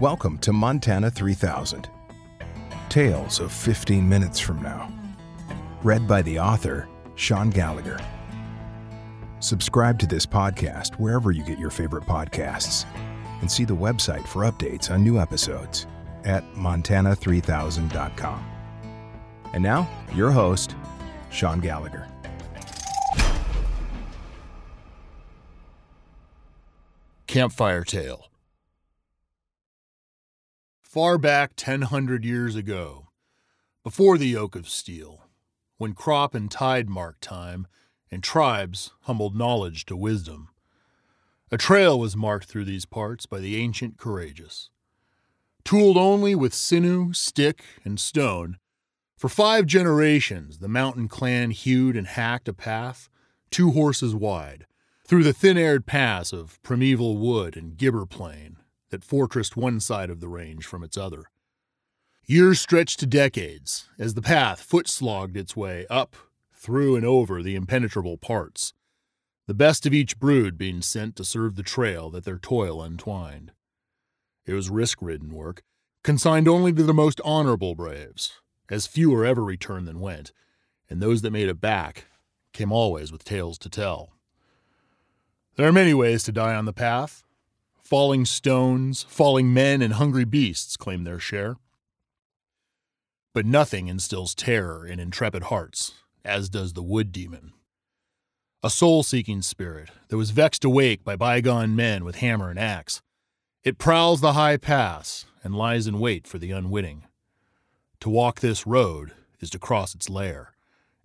Welcome to Montana 3000. Tales of 15 minutes from now. Read by the author, Sean Gallagher. Subscribe to this podcast wherever you get your favorite podcasts and see the website for updates on new episodes at montana3000.com. And now, your host, Sean Gallagher. Campfire Tale. Far back 1000 years ago, before the yoke of steel, when crop and tide marked time, and tribes humbled knowledge to wisdom, a trail was marked through these parts by the ancient courageous. Tooled only with sinew, stick, and stone, for five generations the mountain clan hewed and hacked a path, two horses wide, through the thin aired pass of primeval wood and gibber plain that fortressed one side of the range from its other. Years stretched to decades as the path foot slogged its way up, through, and over the impenetrable parts, the best of each brood being sent to serve the trail that their toil untwined. It was risk ridden work, consigned only to the most honorable braves, as fewer ever returned than went, and those that made it back came always with tales to tell. There are many ways to die on the path. Falling stones, falling men, and hungry beasts claim their share. But nothing instills terror in intrepid hearts, as does the wood demon. A soul seeking spirit that was vexed awake by bygone men with hammer and axe. It prowls the high pass and lies in wait for the unwitting. To walk this road is to cross its lair,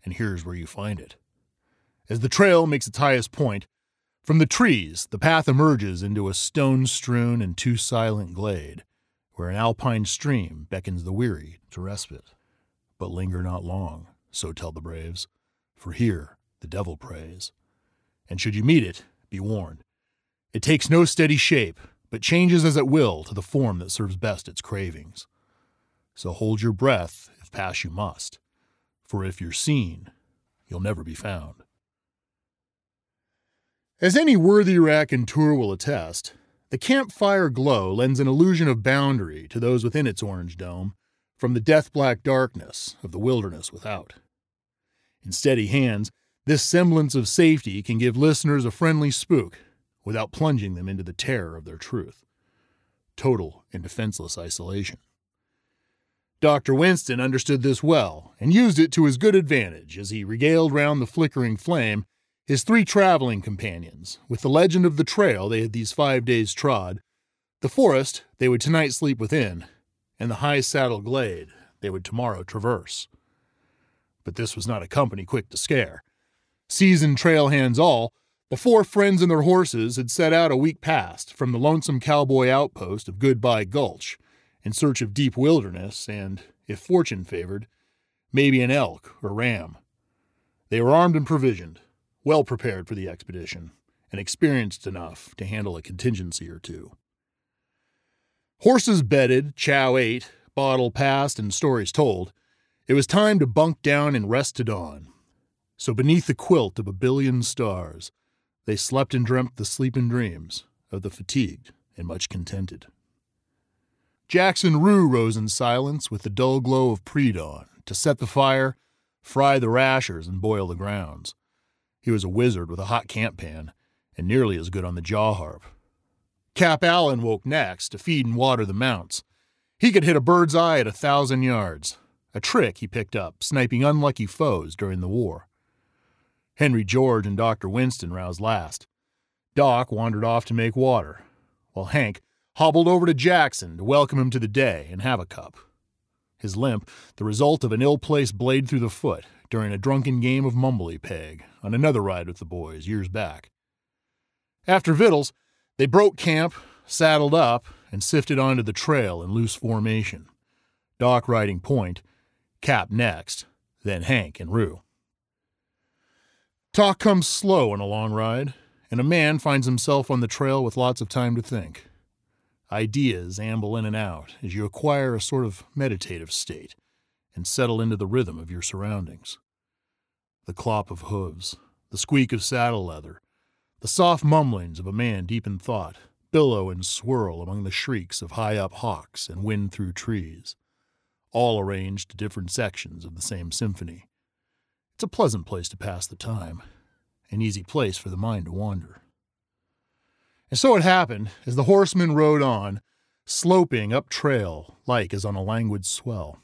and here's where you find it. As the trail makes its highest point, from the trees, the path emerges into a stone strewn and too silent glade, where an alpine stream beckons the weary to respite. But linger not long, so tell the braves, for here the devil preys. And should you meet it, be warned. It takes no steady shape, but changes as it will to the form that serves best its cravings. So hold your breath if pass you must, for if you're seen, you'll never be found. As any worthy raconteur will attest, the campfire glow lends an illusion of boundary to those within its orange dome from the death black darkness of the wilderness without. In steady hands, this semblance of safety can give listeners a friendly spook without plunging them into the terror of their truth. Total and defenseless isolation. Dr. Winston understood this well and used it to his good advantage as he regaled round the flickering flame his three traveling companions, with the legend of the trail they had these five days trod, the forest they would tonight sleep within, and the high saddle glade they would tomorrow traverse. But this was not a company quick to scare. Seasoned trail hands all, the four friends and their horses had set out a week past from the lonesome cowboy outpost of Goodbye Gulch in search of deep wilderness and, if fortune favored, maybe an elk or ram. They were armed and provisioned, well prepared for the expedition, and experienced enough to handle a contingency or two. Horses bedded, chow ate, bottle passed, and stories told, it was time to bunk down and rest to dawn. So, beneath the quilt of a billion stars, they slept and dreamt the sleeping dreams of the fatigued and much contented. Jackson Rue rose in silence with the dull glow of pre dawn to set the fire, fry the rashers, and boil the grounds. He was a wizard with a hot camp pan, and nearly as good on the jaw harp. Cap Allen woke next to feed and water the mounts. He could hit a bird's eye at a thousand yards, a trick he picked up sniping unlucky foes during the war. Henry George and Dr. Winston roused last. Doc wandered off to make water, while Hank hobbled over to Jackson to welcome him to the day and have a cup. His limp, the result of an ill placed blade through the foot, during a drunken game of mumbly peg on another ride with the boys years back. After victuals, they broke camp, saddled up, and sifted onto the trail in loose formation. Doc riding point, Cap next, then Hank and Rue. Talk comes slow on a long ride, and a man finds himself on the trail with lots of time to think. Ideas amble in and out as you acquire a sort of meditative state and settle into the rhythm of your surroundings. The clop of hooves, the squeak of saddle leather, the soft mumblings of a man deep in thought billow and swirl among the shrieks of high up hawks and wind through trees, all arranged to different sections of the same symphony. It's a pleasant place to pass the time, an easy place for the mind to wander. And so it happened, as the horsemen rode on, sloping up trail like as on a languid swell,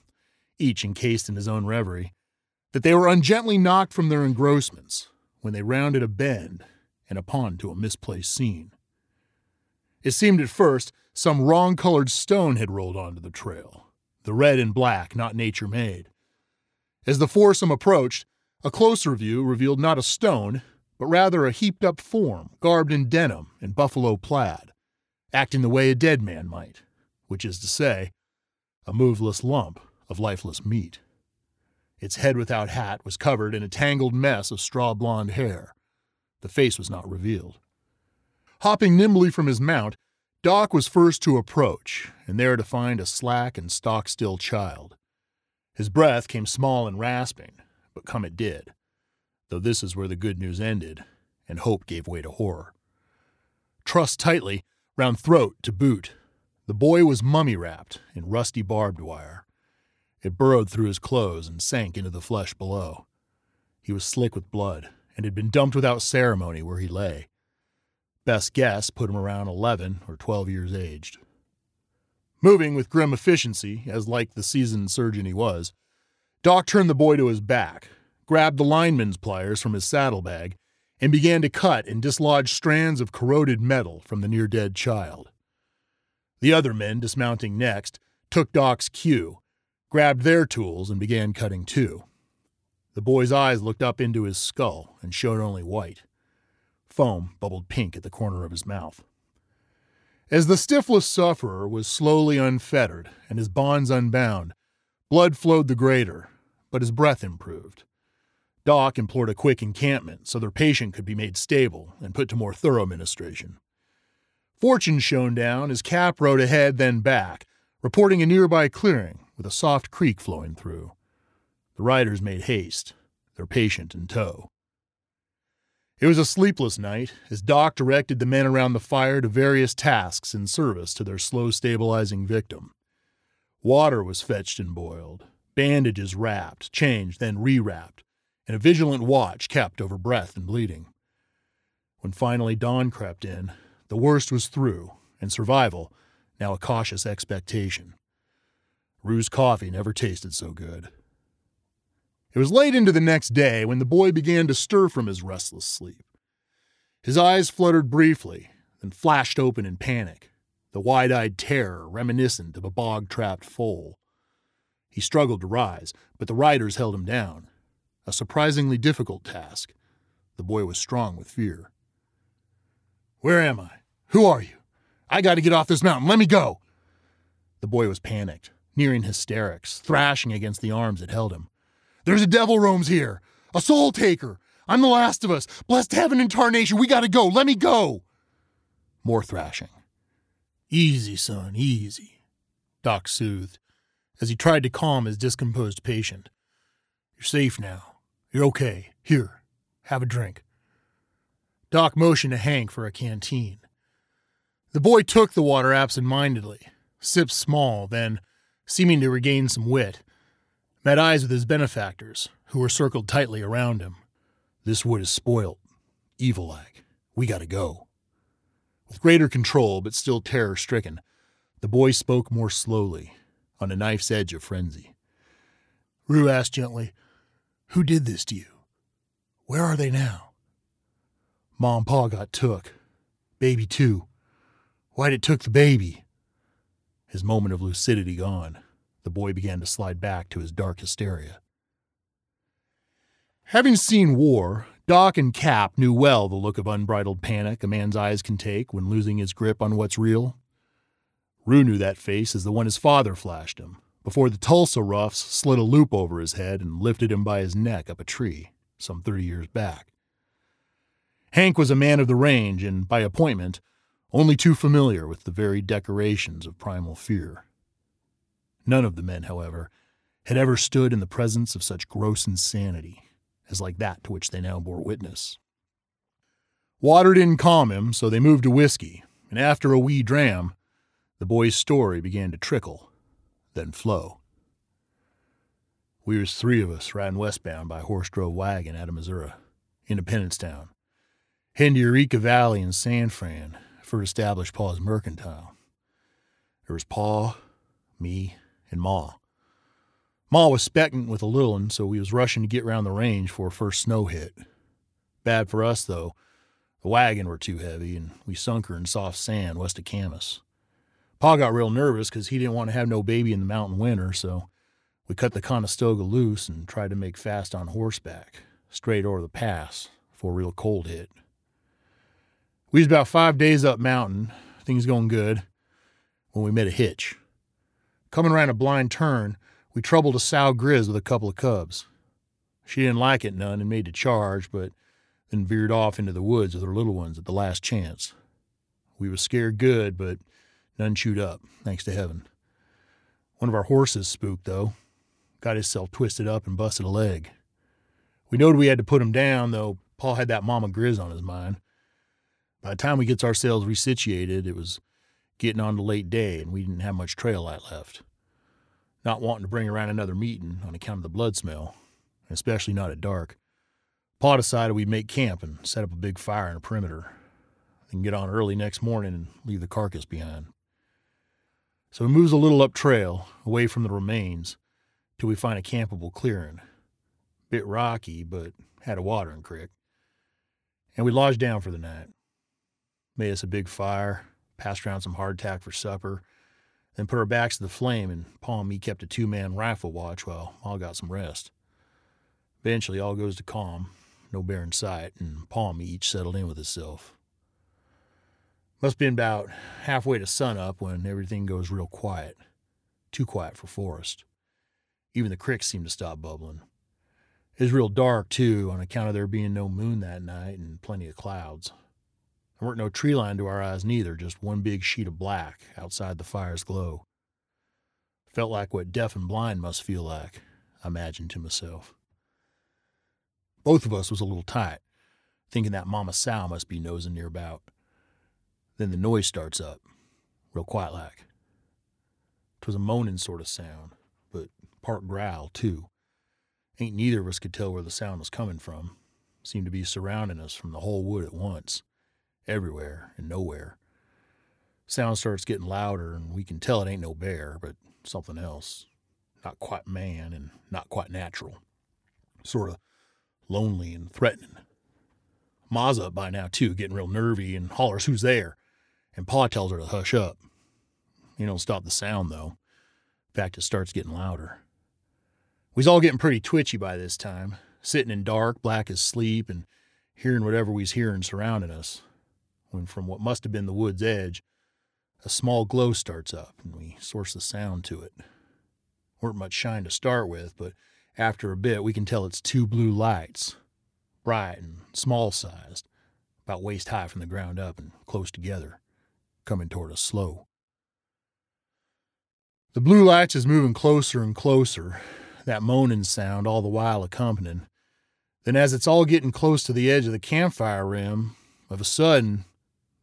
each encased in his own reverie, that they were ungently knocked from their engrossments when they rounded a bend and upon to a misplaced scene. It seemed at first some wrong colored stone had rolled onto the trail, the red and black not nature made. As the foursome approached, a closer view revealed not a stone, but rather a heaped up form, garbed in denim and buffalo plaid, acting the way a dead man might, which is to say, a moveless lump of lifeless meat. Its head without hat was covered in a tangled mess of straw blonde hair. The face was not revealed. Hopping nimbly from his mount, Doc was first to approach, and there to find a slack and stock still child. His breath came small and rasping, but come it did, though this is where the good news ended, and hope gave way to horror. Trussed tightly, round throat to boot, the boy was mummy wrapped in rusty barbed wire. It burrowed through his clothes and sank into the flesh below. He was slick with blood and had been dumped without ceremony where he lay. Best guess put him around 11 or 12 years aged. Moving with grim efficiency, as like the seasoned surgeon he was, Doc turned the boy to his back, grabbed the lineman's pliers from his saddlebag, and began to cut and dislodge strands of corroded metal from the near dead child. The other men, dismounting next, took Doc's cue, grabbed their tools, and began cutting too. The boy's eyes looked up into his skull and showed only white. Foam bubbled pink at the corner of his mouth. As the stiffless sufferer was slowly unfettered and his bonds unbound, blood flowed the greater, but his breath improved. Doc implored a quick encampment so their patient could be made stable and put to more thorough ministration. Fortune shone down as Cap rode ahead, then back, reporting a nearby clearing with a soft creek flowing through. The riders made haste, their patient in tow. It was a sleepless night as Doc directed the men around the fire to various tasks in service to their slow stabilizing victim. Water was fetched and boiled, bandages wrapped, changed, then rewrapped, and a vigilant watch kept over breath and bleeding. When finally dawn crept in, the worst was through, and survival now a cautious expectation. Rue's coffee never tasted so good. It was late into the next day when the boy began to stir from his restless sleep. His eyes fluttered briefly, then flashed open in panic, the wide eyed terror reminiscent of a bog trapped foal. He struggled to rise, but the riders held him down. A surprisingly difficult task. The boy was strong with fear. Where am I? Who are you? I got to get off this mountain. Let me go. The boy was panicked, nearing hysterics, thrashing against the arms that held him. There's a devil roams here, a soul taker. I'm the last of us. Blessed heaven and tarnation. We got to go. Let me go. More thrashing. Easy, son, easy. Doc soothed as he tried to calm his discomposed patient. You're safe now. You're okay. Here, have a drink. Doc motioned to Hank for a canteen. The boy took the water absent mindedly, sipped small, then, seeming to regain some wit, met eyes with his benefactors, who were circled tightly around him. This wood is spoilt, evil like. We gotta go. With greater control, but still terror stricken, the boy spoke more slowly, on a knife's edge of frenzy. Rue asked gently, Who did this to you? Where are they now? Mom and Pa got took. Baby, too. Why'd it took the baby? His moment of lucidity gone, the boy began to slide back to his dark hysteria. Having seen war, Doc and Cap knew well the look of unbridled panic a man's eyes can take when losing his grip on what's real. Rue knew that face as the one his father flashed him, before the Tulsa roughs slid a loop over his head and lifted him by his neck up a tree, some 30 years back. Hank was a man of the range and, by appointment, only too familiar with the very decorations of primal fear. None of the men, however, had ever stood in the presence of such gross insanity as like that to which they now bore witness. Water didn't calm him, so they moved to whiskey, and after a wee dram, the boy's story began to trickle, then flow. We was three of us riding westbound by horse drove wagon out of Missouri, Independence Town, heading to Eureka Valley in San Fran for established Pa's mercantile. There was Pa, me, and Ma. Ma was spectant with a little one, so we was rushing to get round the range for first snow hit. Bad for us, though. The wagon were too heavy, and we sunk her in soft sand west of Camas. Pa got real nervous because he didn't want to have no baby in the mountain winter, so we cut the Conestoga loose and tried to make fast on horseback, straight over the pass, before real cold hit. We was about five days up mountain, things going good, when we met a hitch. Coming around a blind turn, we troubled a sow griz with a couple of cubs. She didn't like it none and made the charge, but then veered off into the woods with her little ones at the last chance. We was scared good, but none chewed up, thanks to heaven. One of our horses spooked, though. Got himself twisted up and busted a leg. We knowed we had to put him down, though Paul had that mama griz on his mind. By the time we gets ourselves resituated, it was getting on to late day, and we didn't have much trail light left. Not wanting to bring around another meeting on account of the blood smell, especially not at dark. Pa decided we'd make camp and set up a big fire in a perimeter, then get on early next morning and leave the carcass behind. So we moves a little up trail, away from the remains, till we find a campable clearing. Bit rocky, but had a watering creek. And we lodged down for the night. Made us a big fire, passed around some hardtack for supper, then put our backs to the flame, and Pa and me kept a two man rifle watch while all got some rest. Eventually, all goes to calm, no bear in sight, and Pa and me each settled in with itself. Must been about halfway to sunup when everything goes real quiet. Too quiet for forest. Even the creeks seemed to stop bubbling. It was real dark, too, on account of there being no moon that night and plenty of clouds. There weren't no tree line to our eyes neither, just one big sheet of black outside the fire's glow. Felt like what deaf and blind must feel like, I imagined to myself. Both of us was a little tight, thinking that Mama sow must be nosing near about. Then the noise starts up, real quiet like. 'Twas a moaning sort of sound, but part growl, too. Ain't neither of us could tell where the sound was coming from. Seemed to be surrounding us from the whole wood at once, everywhere and nowhere. Sound starts getting louder, and we can tell it ain't no bear, but something else. Not quite man and not quite natural. Sort of lonely and threatening. Ma's up by now, too, getting real nervy and hollers, Who's there? And Pa tells her to hush up. He don't stop the sound, though. In fact, it starts getting louder. We's all getting pretty twitchy by this time, sitting in dark, black as sleep, and hearing whatever we's hearing surrounding us. When from what must have been the wood's edge, a small glow starts up, and we source the sound to it. Weren't much shine to start with, but after a bit we can tell it's two blue lights, bright and small sized, about waist high from the ground up and close together, coming toward us slow. The blue lights is moving closer and closer, that moaning sound all the while accompanying. Then, as it's all getting close to the edge of the campfire rim, of a sudden,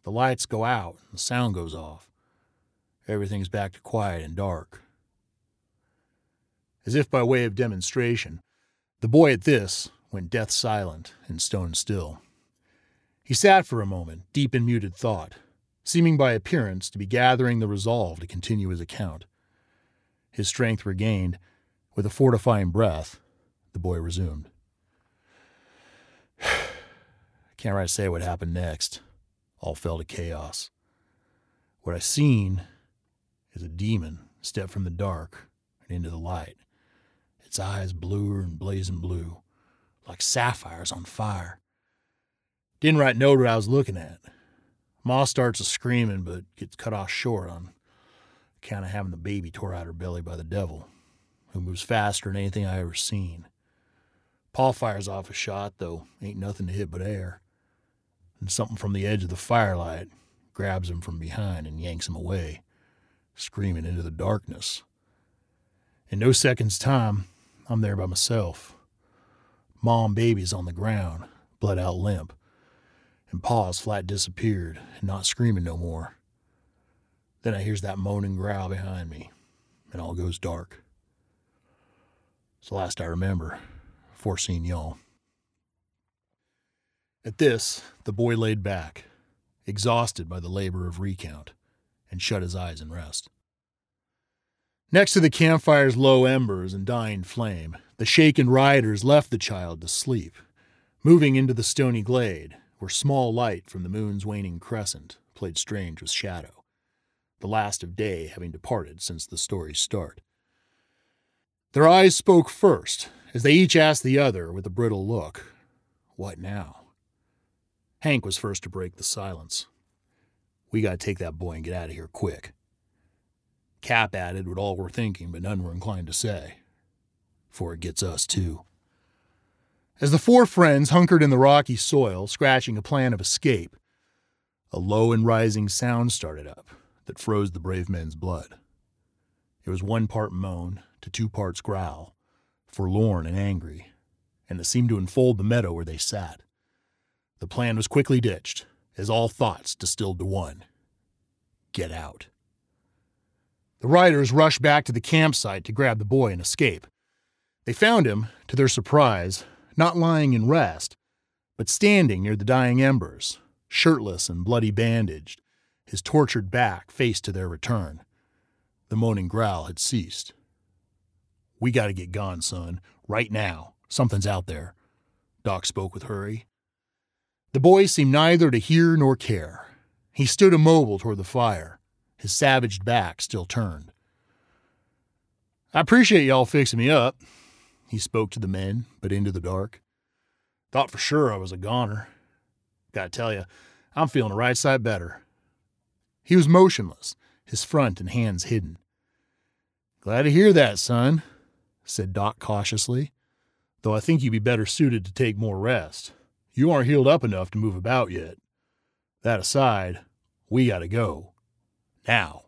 the lights go out and the sound goes off. Everything's back to quiet and dark. As if by way of demonstration, the boy at this went death silent and stone still. He sat for a moment, deep in muted thought, seeming by appearance to be gathering the resolve to continue his account. His strength regained, with a fortifying breath, the boy resumed. I can't right say what happened next. All fell to chaos. What I seen is a demon step from the dark and into the light. Its eyes bluer and blazing blue, like sapphires on fire. Didn't right know what I was looking at. Ma starts a screaming, but gets cut off short on account of having the baby tore out her belly by the devil who moves faster than anything I ever seen. Paul fires off a shot, though ain't nothing to hit but air. And something from the edge of the firelight grabs him from behind and yanks him away, screaming into the darkness. In no second's time, I'm there by myself. Mom baby's on the ground, blood out limp. and Paws flat disappeared and not screaming no more. Then I hears that moan and growl behind me, and all goes dark. It's the last I remember before seeing y'all. At this, the boy laid back, exhausted by the labor of recount, and shut his eyes in rest. Next to the campfire's low embers and dying flame, the shaken riders left the child to sleep, moving into the stony glade, where small light from the moon's waning crescent played strange with shadow, the last of day having departed since the story's start. Their eyes spoke first, as they each asked the other with a brittle look, What now? Hank was first to break the silence. We gotta take that boy and get out of here quick. Cap added what all were thinking, but none were inclined to say. For it gets us, too. As the four friends hunkered in the rocky soil, scratching a plan of escape, a low and rising sound started up that froze the brave men's blood. It was one part moan to two parts growl, forlorn and angry, and it seemed to enfold the meadow where they sat. The plan was quickly ditched, as all thoughts distilled to one get out. The riders rushed back to the campsite to grab the boy and escape. They found him, to their surprise, not lying in rest, but standing near the dying embers, shirtless and bloody bandaged, his tortured back faced to their return. The moaning growl had ceased. We gotta get gone, son, right now. Something's out there. Doc spoke with hurry. The boy seemed neither to hear nor care. He stood immobile toward the fire, his savaged back still turned. I appreciate y'all fixing me up, he spoke to the men, but into the dark. Thought for sure I was a goner. Gotta tell you, I'm feeling a right side better. He was motionless, his front and hands hidden. Glad to hear that, son, said Doc cautiously, though I think you'd be better suited to take more rest. You aren't healed up enough to move about yet. That aside, we gotta go. Now.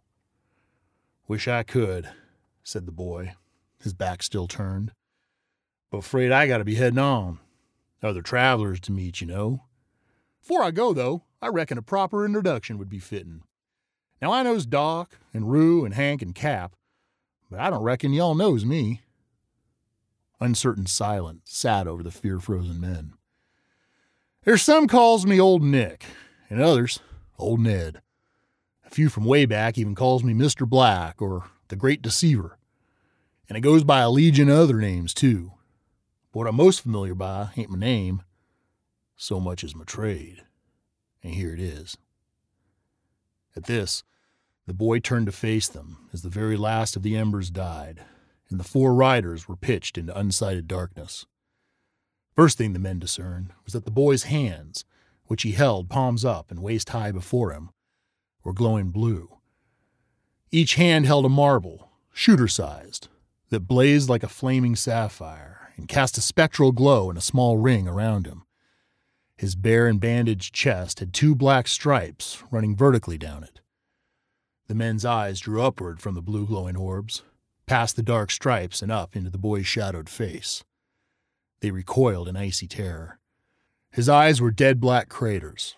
Wish I could, said the boy, his back still turned. But afraid I gotta be heading on. Other travelers to meet, you know. Before I go, though, I reckon a proper introduction would be fitting. Now I knows Doc and Rue and Hank and Cap, but I don't reckon y'all knows me. Uncertain silence sat over the fear frozen men. There's some calls me Old Nick, and others Old Ned. A few from way back even calls me Mr. Black or the Great Deceiver. And it goes by a legion of other names, too. But what I'm most familiar by ain't my name so much as my trade. And here it is. At this, the boy turned to face them as the very last of the embers died, and the four riders were pitched into unsighted darkness. First thing the men discerned was that the boy's hands, which he held palms up and waist high before him, were glowing blue. Each hand held a marble, shooter sized, that blazed like a flaming sapphire and cast a spectral glow in a small ring around him. His bare and bandaged chest had two black stripes running vertically down it. The men's eyes drew upward from the blue glowing orbs, past the dark stripes and up into the boy's shadowed face. They recoiled in icy terror. His eyes were dead black craters,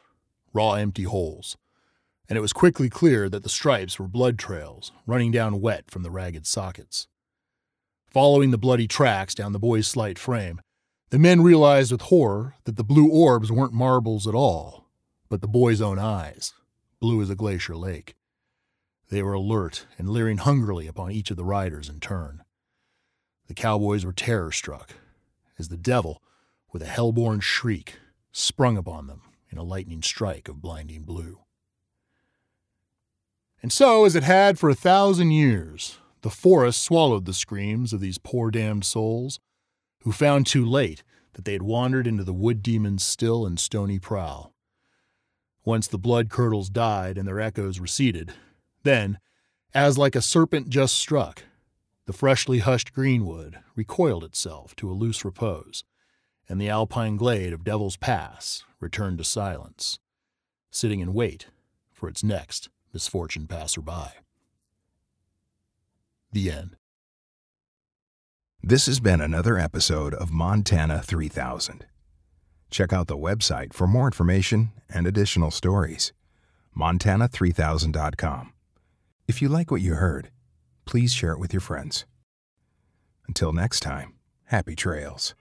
raw empty holes, and it was quickly clear that the stripes were blood trails running down wet from the ragged sockets. Following the bloody tracks down the boy's slight frame, the men realized with horror that the blue orbs weren't marbles at all, but the boy's own eyes, blue as a glacier lake. They were alert and leering hungrily upon each of the riders in turn. The cowboys were terror struck as the devil, with a hell-born shriek, sprung upon them in a lightning strike of blinding blue. And so, as it had for a thousand years, the forest swallowed the screams of these poor damned souls, who found too late that they had wandered into the wood demon's still and stony prowl. Once the blood curdles died and their echoes receded, then, as like a serpent just struck, the freshly hushed greenwood recoiled itself to a loose repose, and the alpine glade of Devil's Pass returned to silence, sitting in wait for its next misfortune passerby. The end. This has been another episode of Montana 3000. Check out the website for more information and additional stories. Montana3000.com. If you like what you heard, please share it with your friends. Until next time, happy trails.